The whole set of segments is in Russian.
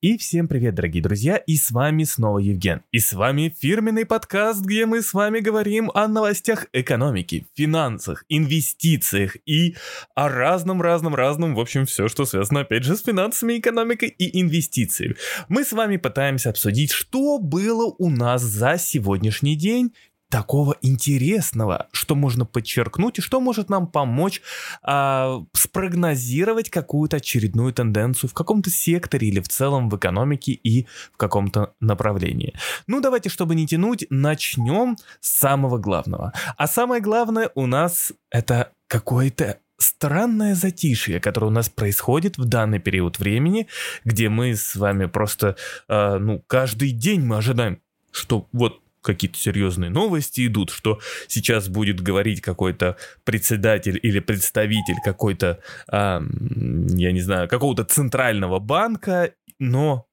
И всем привет, дорогие друзья, и с вами снова Евген. И с вами фирменный подкаст, где мы с вами говорим о новостях экономики, финансах, инвестициях и о разном-разном-разном, в общем, все, что связано, опять же, с финансами, экономикой и инвестициями. Мы с вами пытаемся обсудить, что было у нас за сегодняшний день такого интересного, что можно подчеркнуть и что может нам помочь а, спрогнозировать какую-то очередную тенденцию в каком-то секторе или в целом в экономике и в каком-то направлении. Ну, давайте, чтобы не тянуть, начнем с самого главного. А самое главное у нас это какое-то странное затишье, которое у нас происходит в данный период времени, где мы с вами просто, э, ну, каждый день мы ожидаем, что вот какие-то серьезные новости идут, что сейчас будет говорить какой-то председатель или представитель какой-то, а, я не знаю, какого-то центрального банка, но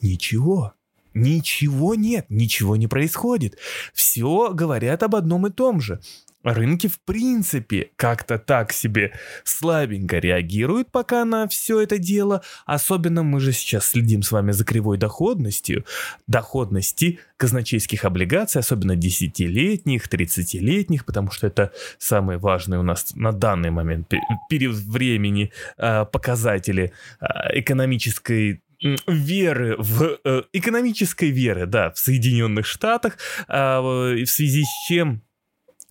ничего. Ничего нет, ничего не происходит. Все говорят об одном и том же рынки в принципе как-то так себе слабенько реагируют пока на все это дело. Особенно мы же сейчас следим с вами за кривой доходностью. Доходности казначейских облигаций, особенно 10-летних, 30-летних, потому что это самые важные у нас на данный момент период времени а, показатели а, экономической веры в э, экономической веры, да, в Соединенных Штатах, а, в связи с чем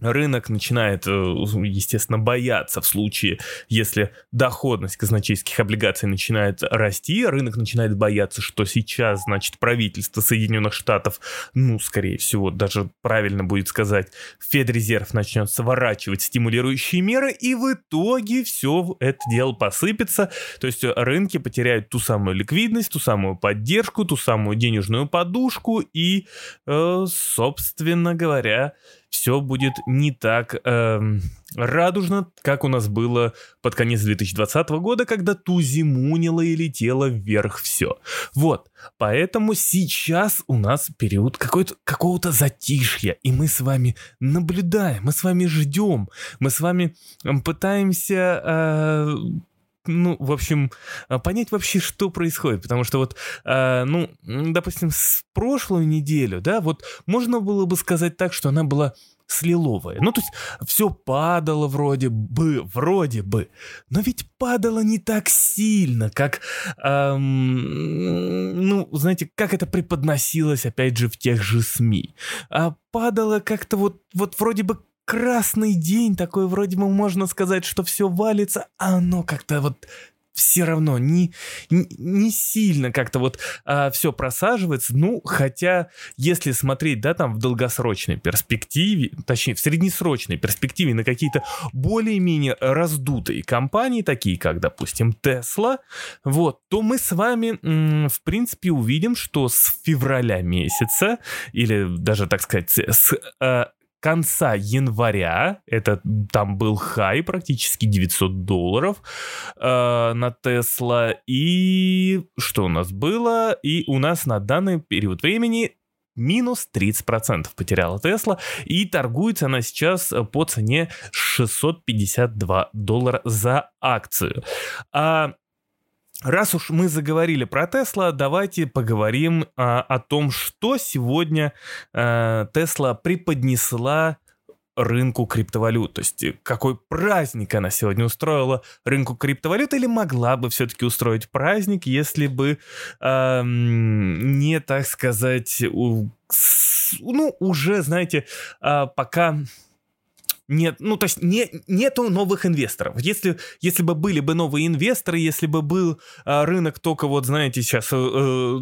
рынок начинает, э, естественно, бояться в случае, если доходность казначейских облигаций начинает расти, рынок начинает бояться, что сейчас, значит, правительство Соединенных Штатов, ну, скорее всего, даже правильно будет сказать, Федрезерв начнет сворачивать стимулирующие меры, и в итоге все это дело посыпется, то есть рынки потеряют ту самую ликвидность, ту самую поддержку, ту самую денежную подушку, и, э, собственно говоря, все будет не так э, радужно, как у нас было под конец 2020 года, когда ту зимунило и летело вверх все. Вот, поэтому сейчас у нас период какого-то затишья, и мы с вами наблюдаем, мы с вами ждем, мы с вами пытаемся... Э, ну, в общем, понять вообще, что происходит. Потому что вот, э, ну, допустим, с прошлую неделю, да, вот можно было бы сказать так, что она была с. Ну, то есть все падало вроде бы, вроде бы, но ведь падало не так сильно, как, эм, ну, знаете, как это преподносилось, опять же, в тех же СМИ. А падало как-то вот, вот вроде бы красный день такой, вроде бы можно сказать, что все валится, а оно как-то вот все равно не, не, не сильно как-то вот а, все просаживается. Ну, хотя, если смотреть, да, там в долгосрочной перспективе, точнее, в среднесрочной перспективе на какие-то более-менее раздутые компании, такие как, допустим, Tesla, вот, то мы с вами, м, в принципе, увидим, что с февраля месяца, или даже, так сказать, с а, конца января, это там был хай практически 900 долларов э, на Тесла, и что у нас было? И у нас на данный период времени минус 30% потеряла Тесла, и торгуется она сейчас по цене 652 доллара за акцию. А Раз уж мы заговорили про Тесла, давайте поговорим а, о том, что сегодня а, Тесла преподнесла рынку криптовалют. То есть какой праздник она сегодня устроила рынку криптовалют или могла бы все-таки устроить праздник, если бы э, не, так сказать, у, ну, уже, знаете, э, пока нет, ну, то есть не, нету новых инвесторов. Если, если бы были бы новые инвесторы, если бы был э, рынок только вот, знаете, сейчас э, э,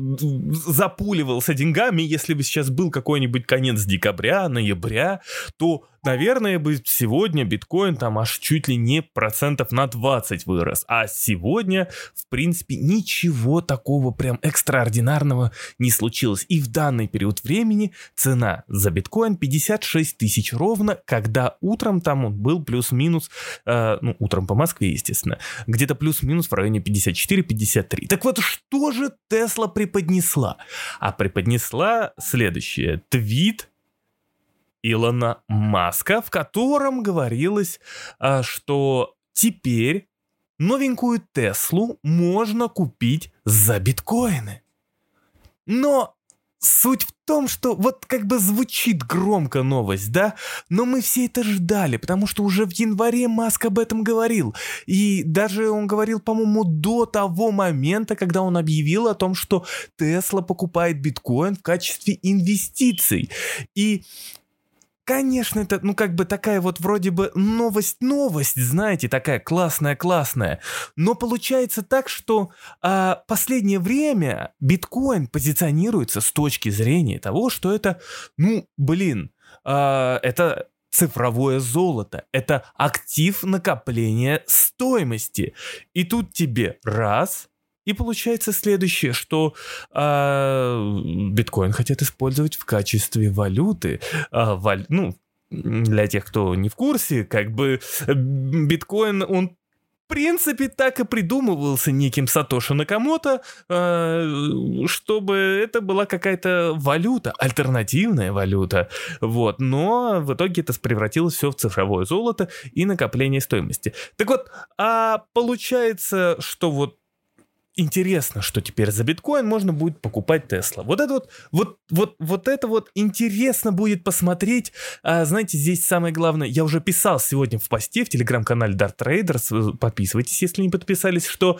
запуливался деньгами, если бы сейчас был какой-нибудь конец декабря, ноября, то наверное, бы сегодня биткоин там аж чуть ли не процентов на 20 вырос. А сегодня, в принципе, ничего такого прям экстраординарного не случилось. И в данный период времени цена за биткоин 56 тысяч ровно, когда утром там он был плюс-минус, э, ну, утром по Москве, естественно, где-то плюс-минус в районе 54-53. Так вот, что же Тесла преподнесла? А преподнесла следующее. Твит Илона Маска, в котором говорилось, а, что теперь новенькую Теслу можно купить за биткоины. Но Суть в том, что вот как бы звучит громко новость, да? Но мы все это ждали, потому что уже в январе Маск об этом говорил. И даже он говорил, по-моему, до того момента, когда он объявил о том, что Тесла покупает биткоин в качестве инвестиций. И Конечно, это, ну, как бы такая вот вроде бы новость-новость, знаете, такая классная-классная. Но получается так, что а, последнее время биткоин позиционируется с точки зрения того, что это, ну, блин, а, это цифровое золото. Это актив накопления стоимости. И тут тебе раз, и получается следующее, что э, биткоин хотят использовать в качестве валюты. Э, валь, ну, для тех, кто не в курсе, как бы биткоин, он в принципе, так и придумывался неким Сатоши Накамото, э, чтобы это была какая-то валюта, альтернативная валюта. Вот. Но в итоге это превратилось все в цифровое золото и накопление стоимости. Так вот, а получается, что вот интересно, что теперь за биткоин можно будет покупать Тесла. Вот это вот, вот, вот, вот это вот интересно будет посмотреть. А, знаете, здесь самое главное, я уже писал сегодня в посте в телеграм-канале Dart Traders, подписывайтесь, если не подписались, что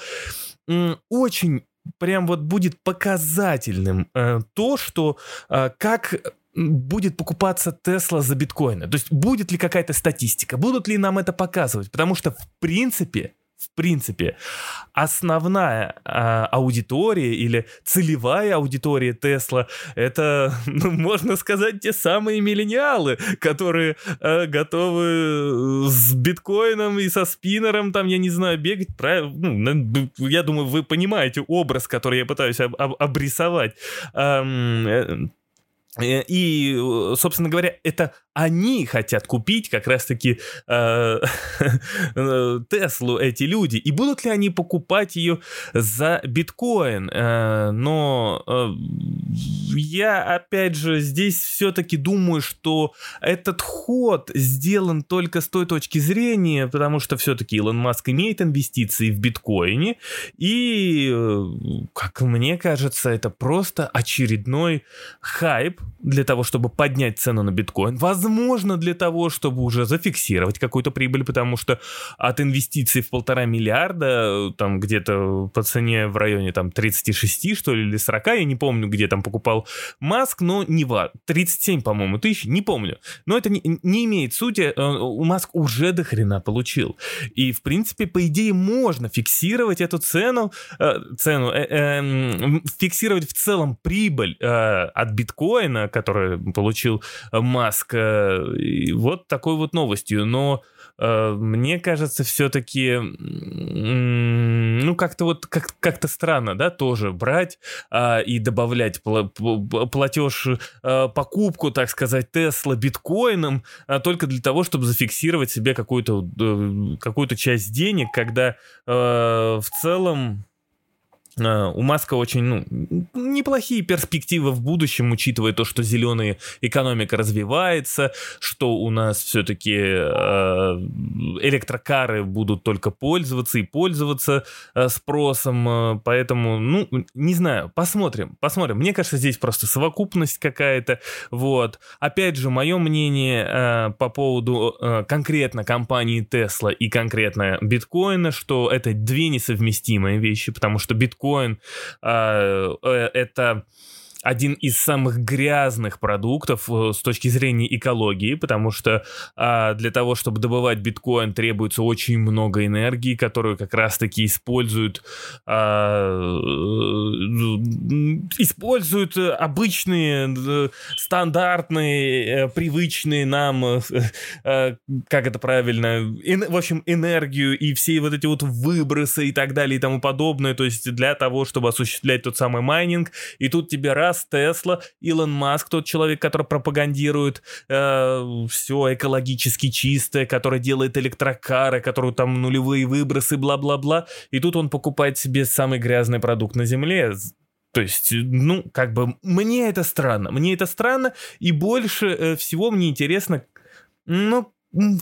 м, очень прям вот будет показательным э, то, что э, как будет покупаться Тесла за биткоины. То есть будет ли какая-то статистика, будут ли нам это показывать, потому что в принципе в принципе, основная э, аудитория или целевая аудитория Тесла это, ну, можно сказать, те самые миллениалы, которые э, готовы с биткоином и со спиннером, там, я не знаю, бегать. Прав... Ну, я думаю, вы понимаете образ, который я пытаюсь об- об- обрисовать. Эм, и, собственно говоря, это они хотят купить как раз-таки э, Теслу эти люди. И будут ли они покупать ее за биткоин? Э, но э, я, опять же, здесь все-таки думаю, что этот ход сделан только с той точки зрения, потому что все-таки Илон Маск имеет инвестиции в биткоине. И, как мне кажется, это просто очередной хайп для того, чтобы поднять цену на биткоин. Возможно, для того, чтобы уже зафиксировать какую-то прибыль, потому что от инвестиций в полтора миллиарда, там где-то по цене в районе там 36, что ли, или 40, я не помню, где там покупал Маск, но не ва, 37, по-моему, тысяч, не помню. Но это не, не имеет сути, э, Маск уже до хрена получил. И, в принципе, по идее, можно фиксировать эту цену, э, цену, э, э, фиксировать в целом прибыль э, от биткоина, который получил Маск, э, вот такой вот новостью. Но э, мне кажется, все-таки, ну, как-то вот, как- как-то странно, да, тоже брать э, и добавлять пл- платеж, э, покупку, так сказать, Тесла биткоином, э, только для того, чтобы зафиксировать себе какую-то, э, какую-то часть денег, когда э, в целом Э, у Маска очень ну, неплохие перспективы в будущем, учитывая то, что зеленая экономика развивается, что у нас все-таки э, электрокары будут только пользоваться и пользоваться э, спросом, э, поэтому, ну, не знаю, посмотрим, посмотрим. Мне кажется, здесь просто совокупность какая-то, вот. Опять же, мое мнение э, по поводу э, конкретно компании Tesla и конкретно биткоина, что это две несовместимые вещи, потому что биткоин биткоин а, э, это один из самых грязных продуктов э, с точки зрения экологии, потому что а, для того, чтобы добывать биткоин, требуется очень много энергии, которую как раз-таки используют а, используют обычные, стандартные, привычные нам, а, как это правильно, в общем, энергию и все вот эти вот выбросы и так далее и тому подобное, то есть для того, чтобы осуществлять тот самый майнинг, и тут тебе раз раз Тесла, Илон Маск, тот человек, который пропагандирует э, все экологически чистое, который делает электрокары, который там нулевые выбросы, бла-бла-бла, и тут он покупает себе самый грязный продукт на Земле, то есть, ну, как бы, мне это странно. Мне это странно, и больше э, всего мне интересно, ну,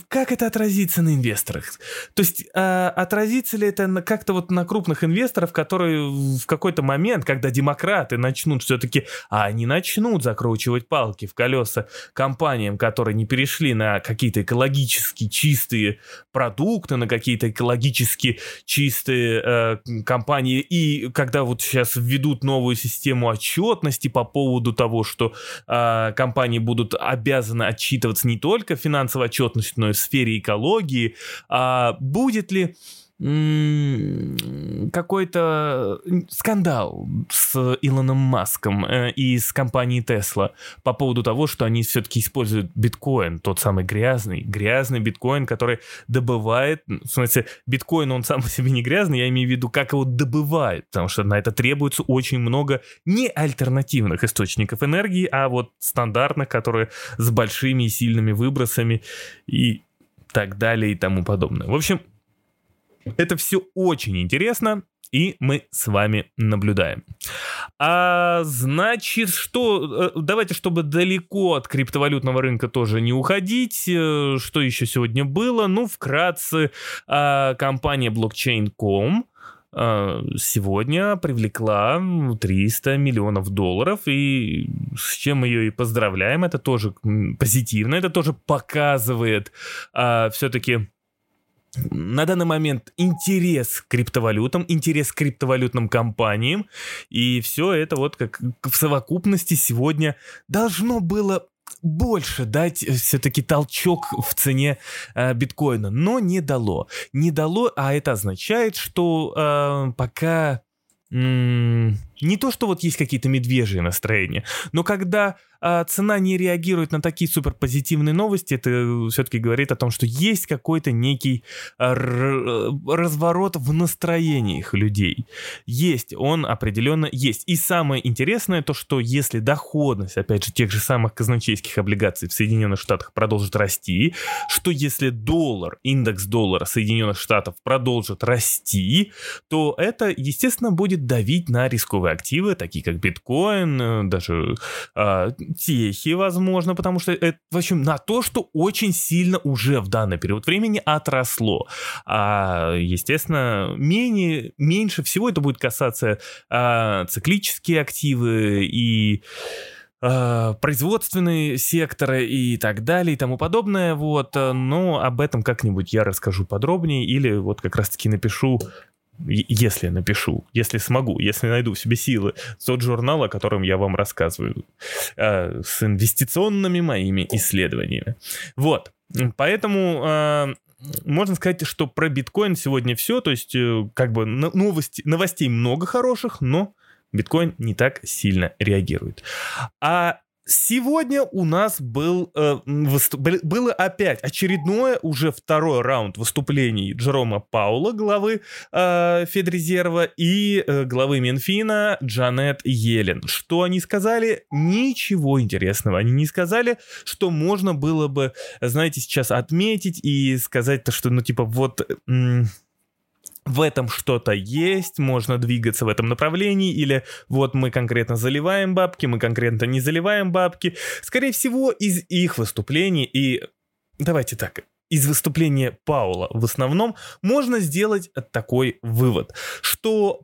как это отразится на инвесторах? То есть э, отразится ли это как-то вот на крупных инвесторов, которые в какой-то момент, когда демократы начнут все-таки, а они начнут закручивать палки в колеса компаниям, которые не перешли на какие-то экологически чистые продукты, на какие-то экологически чистые э, компании, и когда вот сейчас введут новую систему отчетности по поводу того, что э, компании будут обязаны отчитываться не только финансово отчетно, в сфере экологии, а будет ли какой-то скандал с Илоном Маском э, и с компанией Tesla по поводу того, что они все-таки используют биткоин, тот самый грязный, грязный биткоин, который добывает, в смысле, биткоин, он сам по себе не грязный, я имею в виду, как его добывают, потому что на это требуется очень много не альтернативных источников энергии, а вот стандартных, которые с большими и сильными выбросами и так далее и тому подобное. В общем, это все очень интересно, и мы с вами наблюдаем. А значит, что... Э, давайте, чтобы далеко от криптовалютного рынка тоже не уходить. Э, что еще сегодня было? Ну, вкратце, а, компания Blockchain.com а, сегодня привлекла 300 миллионов долларов, и с чем мы ее и поздравляем, это тоже позитивно, это тоже показывает а, все-таки на данный момент интерес к криптовалютам, интерес к криптовалютным компаниям, и все это вот как в совокупности сегодня должно было больше дать э, все-таки толчок в цене э, биткоина, но не дало. Не дало, а это означает, что э, пока не то, что вот есть какие-то медвежьи настроения, но когда а, цена не реагирует на такие суперпозитивные новости, это все-таки говорит о том, что есть какой-то некий а, разворот в настроениях людей. Есть, он определенно есть. И самое интересное то, что если доходность, опять же, тех же самых казначейских облигаций в Соединенных Штатах продолжит расти, что если доллар, индекс доллара Соединенных Штатов продолжит расти, то это, естественно, будет давить на рисковые новые активы, такие как биткоин, э, даже э, техи, возможно, потому что это, в общем, на то, что очень сильно уже в данный период времени отросло. А, естественно, менее, меньше всего это будет касаться э, циклические активы и производственные секторы и так далее и тому подобное, вот, но об этом как-нибудь я расскажу подробнее или вот как раз-таки напишу если напишу, если смогу, если найду в себе силы, тот журнал, о котором я вам рассказываю, э, с инвестиционными моими исследованиями. Вот, поэтому э, можно сказать, что про биткоин сегодня все, то есть э, как бы новости, новостей много хороших, но биткоин не так сильно реагирует. А Сегодня у нас был, э, выступ... было опять очередное, уже второй раунд выступлений Джерома Паула, главы э, Федрезерва, и э, главы Минфина Джанет Йеллен. Что они сказали? Ничего интересного. Они не сказали, что можно было бы, знаете, сейчас отметить и сказать-то, что, ну, типа, вот... М- в этом что-то есть, можно двигаться в этом направлении, или вот мы конкретно заливаем бабки, мы конкретно не заливаем бабки. Скорее всего, из их выступлений и... Давайте так, из выступления Паула в основном можно сделать такой вывод, что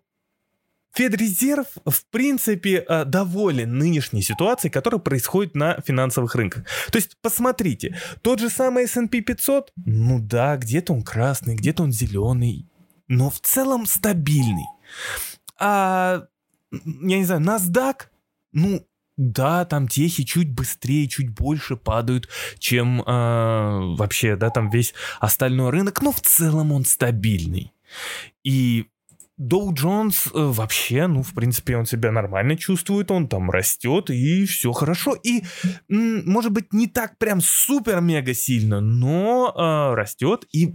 Федрезерв, в принципе, э, доволен нынешней ситуацией, которая происходит на финансовых рынках. То есть, посмотрите, тот же самый S&P 500, ну да, где-то он красный, где-то он зеленый, но в целом стабильный. А, я не знаю, NASDAQ, ну, да, там техи чуть быстрее, чуть больше падают, чем э, вообще, да, там весь остальной рынок, но в целом он стабильный. И Доу Джонс э, вообще, ну, в принципе, он себя нормально чувствует, он там растет, и все хорошо. И, может быть, не так прям супер-мега сильно, но э, растет, и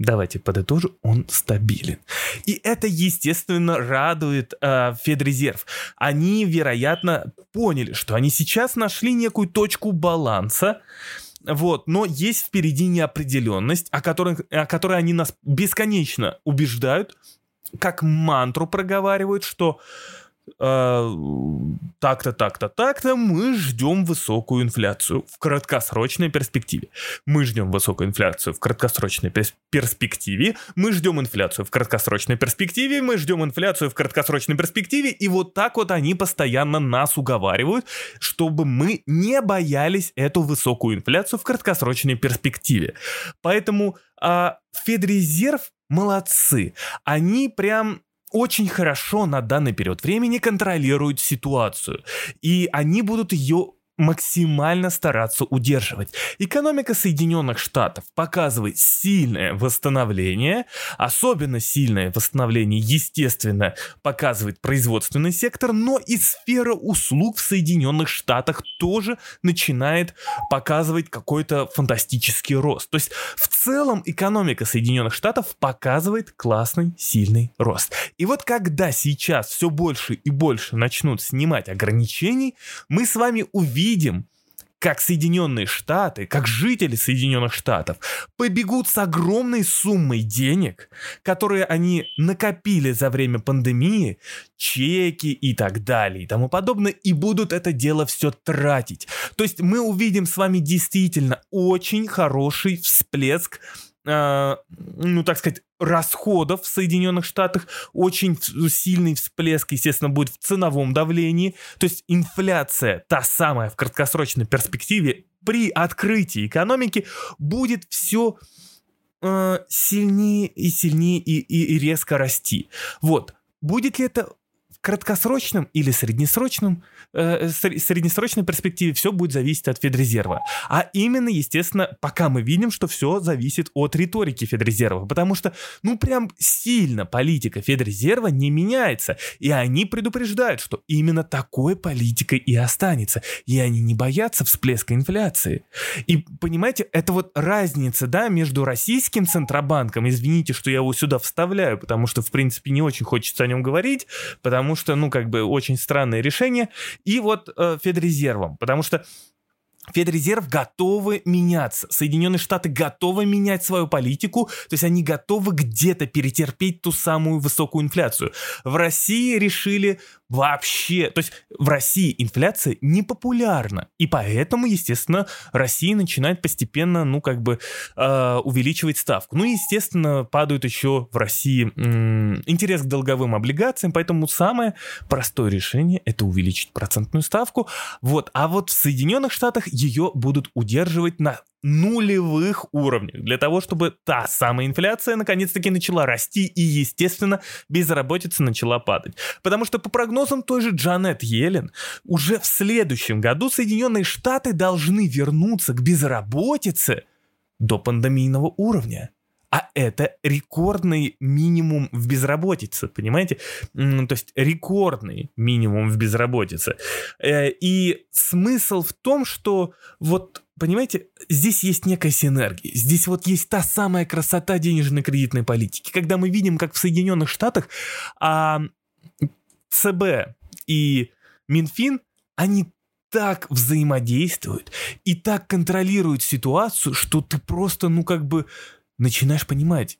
давайте подытожу, он стабилен. И это, естественно, радует э, Федрезерв. Они, вероятно, поняли, что они сейчас нашли некую точку баланса, вот, но есть впереди неопределенность, о которой, о которой они нас бесконечно убеждают, как мантру проговаривают, что так-то, так-то, так-то, мы ждем высокую инфляцию в краткосрочной перспективе. Мы ждем высокую инфляцию в краткосрочной перспективе, мы ждем инфляцию в краткосрочной перспективе, мы ждем инфляцию в краткосрочной перспективе, и вот так вот они постоянно нас уговаривают, чтобы мы не боялись эту высокую инфляцию в краткосрочной перспективе. Поэтому а, Федрезерв молодцы. Они прям очень хорошо на данный период времени контролируют ситуацию. И они будут ее максимально стараться удерживать. Экономика Соединенных Штатов показывает сильное восстановление, особенно сильное восстановление, естественно, показывает производственный сектор, но и сфера услуг в Соединенных Штатах тоже начинает показывать какой-то фантастический рост. То есть в целом экономика Соединенных Штатов показывает классный, сильный рост. И вот когда сейчас все больше и больше начнут снимать ограничений, мы с вами увидим, видим, как Соединенные Штаты, как жители Соединенных Штатов побегут с огромной суммой денег, которые они накопили за время пандемии, чеки и так далее и тому подобное, и будут это дело все тратить. То есть мы увидим с вами действительно очень хороший всплеск э, ну, так сказать, расходов в Соединенных Штатах, очень сильный всплеск, естественно, будет в ценовом давлении. То есть инфляция, та самая в краткосрочной перспективе, при открытии экономики будет все э, сильнее и сильнее и, и, и резко расти. Вот. Будет ли это краткосрочном или среднесрочном, э, среднесрочной перспективе все будет зависеть от Федрезерва. А именно, естественно, пока мы видим, что все зависит от риторики Федрезерва, потому что, ну, прям сильно политика Федрезерва не меняется, и они предупреждают, что именно такой политикой и останется, и они не боятся всплеска инфляции. И, понимаете, это вот разница, да, между российским Центробанком, извините, что я его сюда вставляю, потому что, в принципе, не очень хочется о нем говорить, потому потому что, ну, как бы очень странное решение. И вот э, Федрезервом, потому что Федрезерв готовы меняться. Соединенные Штаты готовы менять свою политику, то есть они готовы где-то перетерпеть ту самую высокую инфляцию. В России решили вообще, то есть в России инфляция не популярна, и поэтому, естественно, Россия начинает постепенно, ну, как бы э, увеличивать ставку. Ну, естественно, падают еще в России м- интерес к долговым облигациям, поэтому самое простое решение это увеличить процентную ставку. Вот, а вот в Соединенных Штатах ее будут удерживать на нулевых уровнях, для того, чтобы та самая инфляция наконец-таки начала расти и, естественно, безработица начала падать. Потому что по прогнозам той же Джанет Йеллен, уже в следующем году Соединенные Штаты должны вернуться к безработице до пандемийного уровня. А это рекордный минимум в безработице, понимаете? То есть рекордный минимум в безработице. Э, и смысл в том, что вот понимаете, здесь есть некая синергия. Здесь вот есть та самая красота денежно-кредитной политики. Когда мы видим, как в Соединенных Штатах а, ЦБ и Минфин, они так взаимодействуют и так контролируют ситуацию, что ты просто, ну как бы начинаешь понимать,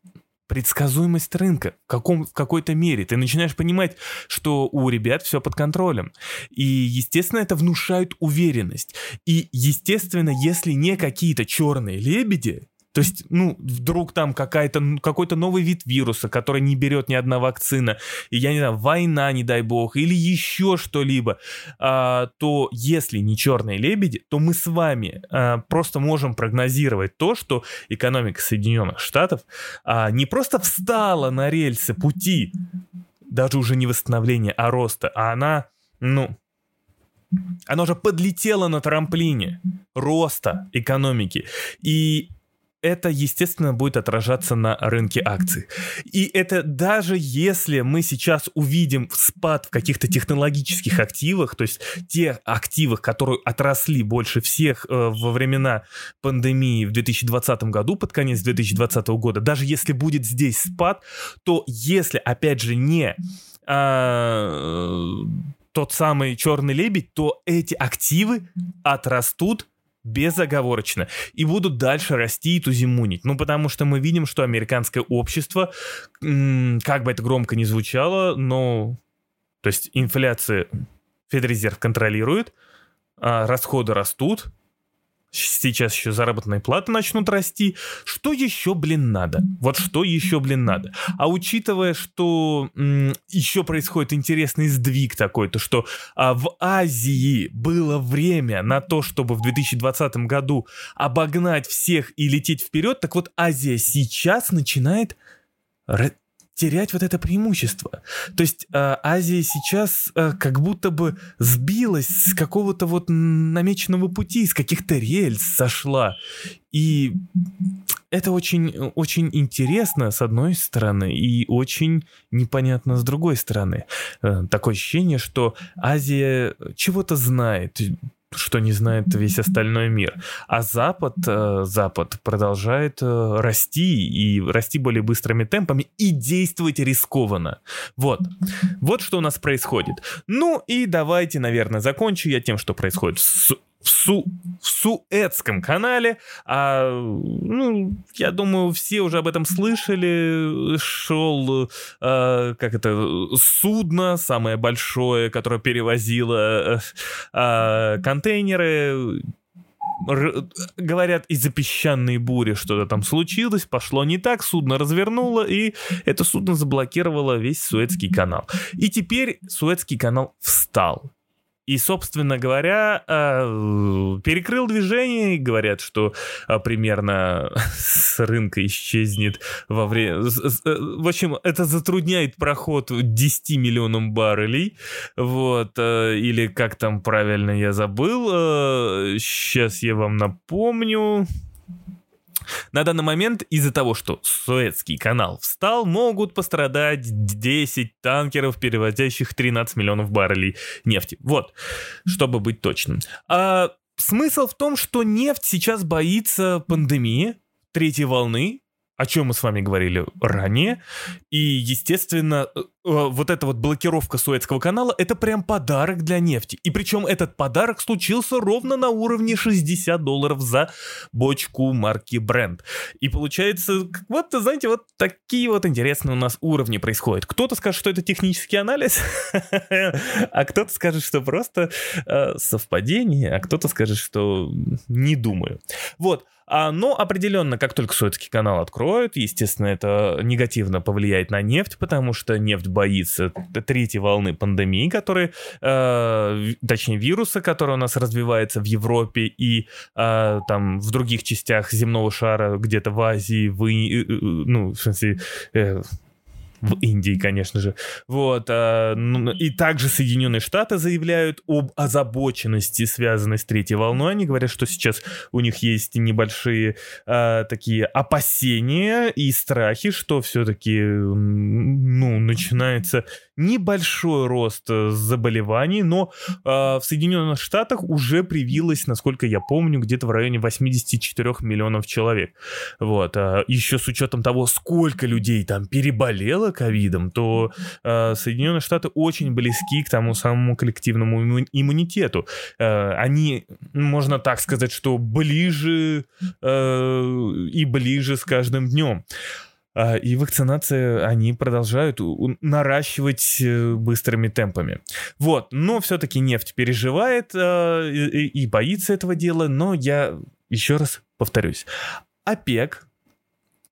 предсказуемость рынка в, каком, в какой-то мере. Ты начинаешь понимать, что у ребят все под контролем. И, естественно, это внушает уверенность. И, естественно, если не какие-то черные лебеди, то есть, ну, вдруг там какая-то, какой-то новый вид вируса, который не берет ни одна вакцина, и, я не знаю, война, не дай бог, или еще что-либо, а, то если не черные лебеди, то мы с вами а, просто можем прогнозировать то, что экономика Соединенных Штатов а, не просто встала на рельсы пути, даже уже не восстановления, а роста, а она, ну, она уже подлетела на трамплине роста экономики. И это, естественно, будет отражаться на рынке акций. И это даже если мы сейчас увидим спад в каких-то технологических активах, то есть те активы, которые отросли больше всех э, во времена пандемии в 2020 году, под конец 2020 года, даже если будет здесь спад, то если, опять же, не а, тот самый черный лебедь, то эти активы отрастут безоговорочно, и будут дальше расти и тузимунить. Ну, потому что мы видим, что американское общество, как бы это громко не звучало, но То есть инфляция Федрезерв контролирует, а расходы растут, сейчас еще заработные платы начнут расти. Что еще, блин, надо? Вот что еще, блин, надо? А учитывая, что м, еще происходит интересный сдвиг такой, то что а, в Азии было время на то, чтобы в 2020 году обогнать всех и лететь вперед, так вот Азия сейчас начинает терять вот это преимущество. То есть э, Азия сейчас э, как будто бы сбилась с какого-то вот намеченного пути, с каких-то рельс сошла. И это очень, очень интересно с одной стороны и очень непонятно с другой стороны. Э, такое ощущение, что Азия чего-то знает, что не знает весь остальной мир. А Запад, э, Запад продолжает э, расти и расти более быстрыми темпами и действовать рискованно. Вот. Вот что у нас происходит. Ну и давайте, наверное, закончу я тем, что происходит с в, Су в Суэцком канале. А, ну, я думаю, все уже об этом слышали. Шел, а, как это, судно самое большое, которое перевозило а, контейнеры говорят, из-за песчаной бури что-то там случилось, пошло не так, судно развернуло, и это судно заблокировало весь Суэцкий канал. И теперь Суэцкий канал встал. И, собственно говоря, э, перекрыл движение, говорят, что э, примерно с рынка исчезнет во время... Э, в общем, это затрудняет проход 10 миллионам баррелей, вот, или как там правильно я забыл, сейчас я вам напомню... На данный момент из-за того, что Суэцкий канал встал, могут пострадать 10 танкеров, перевозящих 13 миллионов баррелей нефти. Вот, чтобы быть точным. А смысл в том, что нефть сейчас боится пандемии, третьей волны, о чем мы с вами говорили ранее. И, естественно, э, э, вот эта вот блокировка Суэцкого канала — это прям подарок для нефти. И причем этот подарок случился ровно на уровне 60 долларов за бочку марки Brent. И получается, вот, знаете, вот такие вот интересные у нас уровни происходят. Кто-то скажет, что это технический анализ, а кто-то скажет, что просто э, совпадение, а кто-то скажет, что не думаю. Вот. А, но определенно, как только Суэцкий канал откроют, естественно, это негативно повлияет на нефть, потому что нефть боится третьей волны пандемии, которые, э, точнее, вируса, который у нас развивается в Европе и э, там в других частях земного шара, где-то в Азии, в, э, э, ну, в смысле, э, в Индии, конечно же. Вот. А, ну, и также Соединенные Штаты заявляют об озабоченности, связанной с третьей волной. Они говорят, что сейчас у них есть небольшие а, такие опасения и страхи, что все-таки ну, начинается небольшой рост заболеваний, но э, в Соединенных Штатах уже привилось, насколько я помню, где-то в районе 84 миллионов человек. Вот. А еще с учетом того, сколько людей там переболело ковидом, то э, Соединенные Штаты очень близки к тому самому коллективному иммунитету. Э, они, можно так сказать, что ближе э, и ближе с каждым днем. А, и вакцинация они продолжают наращивать э, быстрыми темпами. Вот, но все-таки нефть переживает а, и боится этого дела, но я еще раз повторюсь. ОПЕК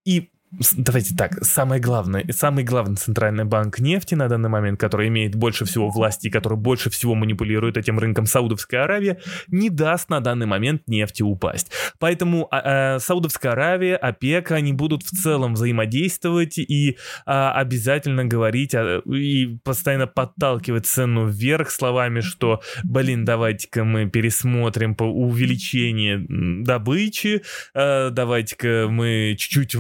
и Давайте так, самое главное, самый главный центральный банк нефти на данный момент, который имеет больше всего власти и который больше всего манипулирует этим рынком Саудовская Аравия, не даст на данный момент нефти упасть. Поэтому а, а, Саудовская Аравия, ОПЕК, они будут в целом взаимодействовать и а, обязательно говорить а, и постоянно подталкивать цену вверх словами, что, блин, давайте-ка мы пересмотрим по увеличению добычи, а, давайте-ка мы чуть-чуть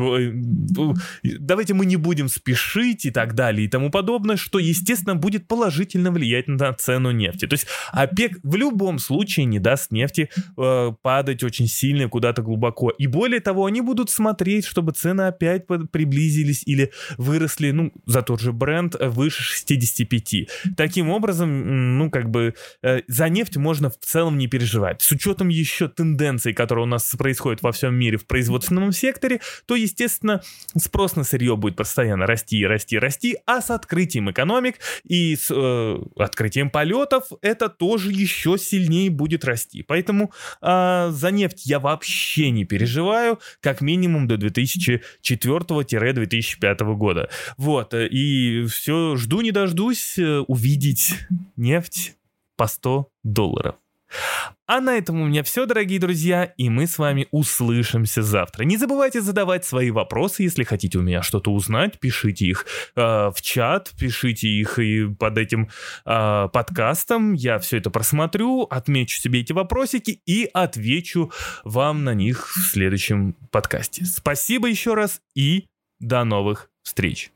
давайте мы не будем спешить и так далее и тому подобное, что, естественно, будет положительно влиять на цену нефти. То есть ОПЕК в любом случае не даст нефти э, падать очень сильно куда-то глубоко. И более того, они будут смотреть, чтобы цены опять приблизились или выросли, ну, за тот же бренд выше 65. Таким образом, ну, как бы э, за нефть можно в целом не переживать. С учетом еще тенденций, которые у нас происходят во всем мире в производственном секторе, то, естественно, спрос на сырье будет постоянно расти, расти, расти, а с открытием экономик и с э, открытием полетов это тоже еще сильнее будет расти. Поэтому э, за нефть я вообще не переживаю, как минимум до 2004-2005 года. Вот, и все, жду не дождусь э, увидеть нефть по 100 долларов. А на этом у меня все, дорогие друзья, и мы с вами услышимся завтра. Не забывайте задавать свои вопросы, если хотите у меня что-то узнать, пишите их э, в чат, пишите их и под этим э, подкастом. Я все это просмотрю, отмечу себе эти вопросики и отвечу вам на них в следующем подкасте. Спасибо еще раз и до новых встреч.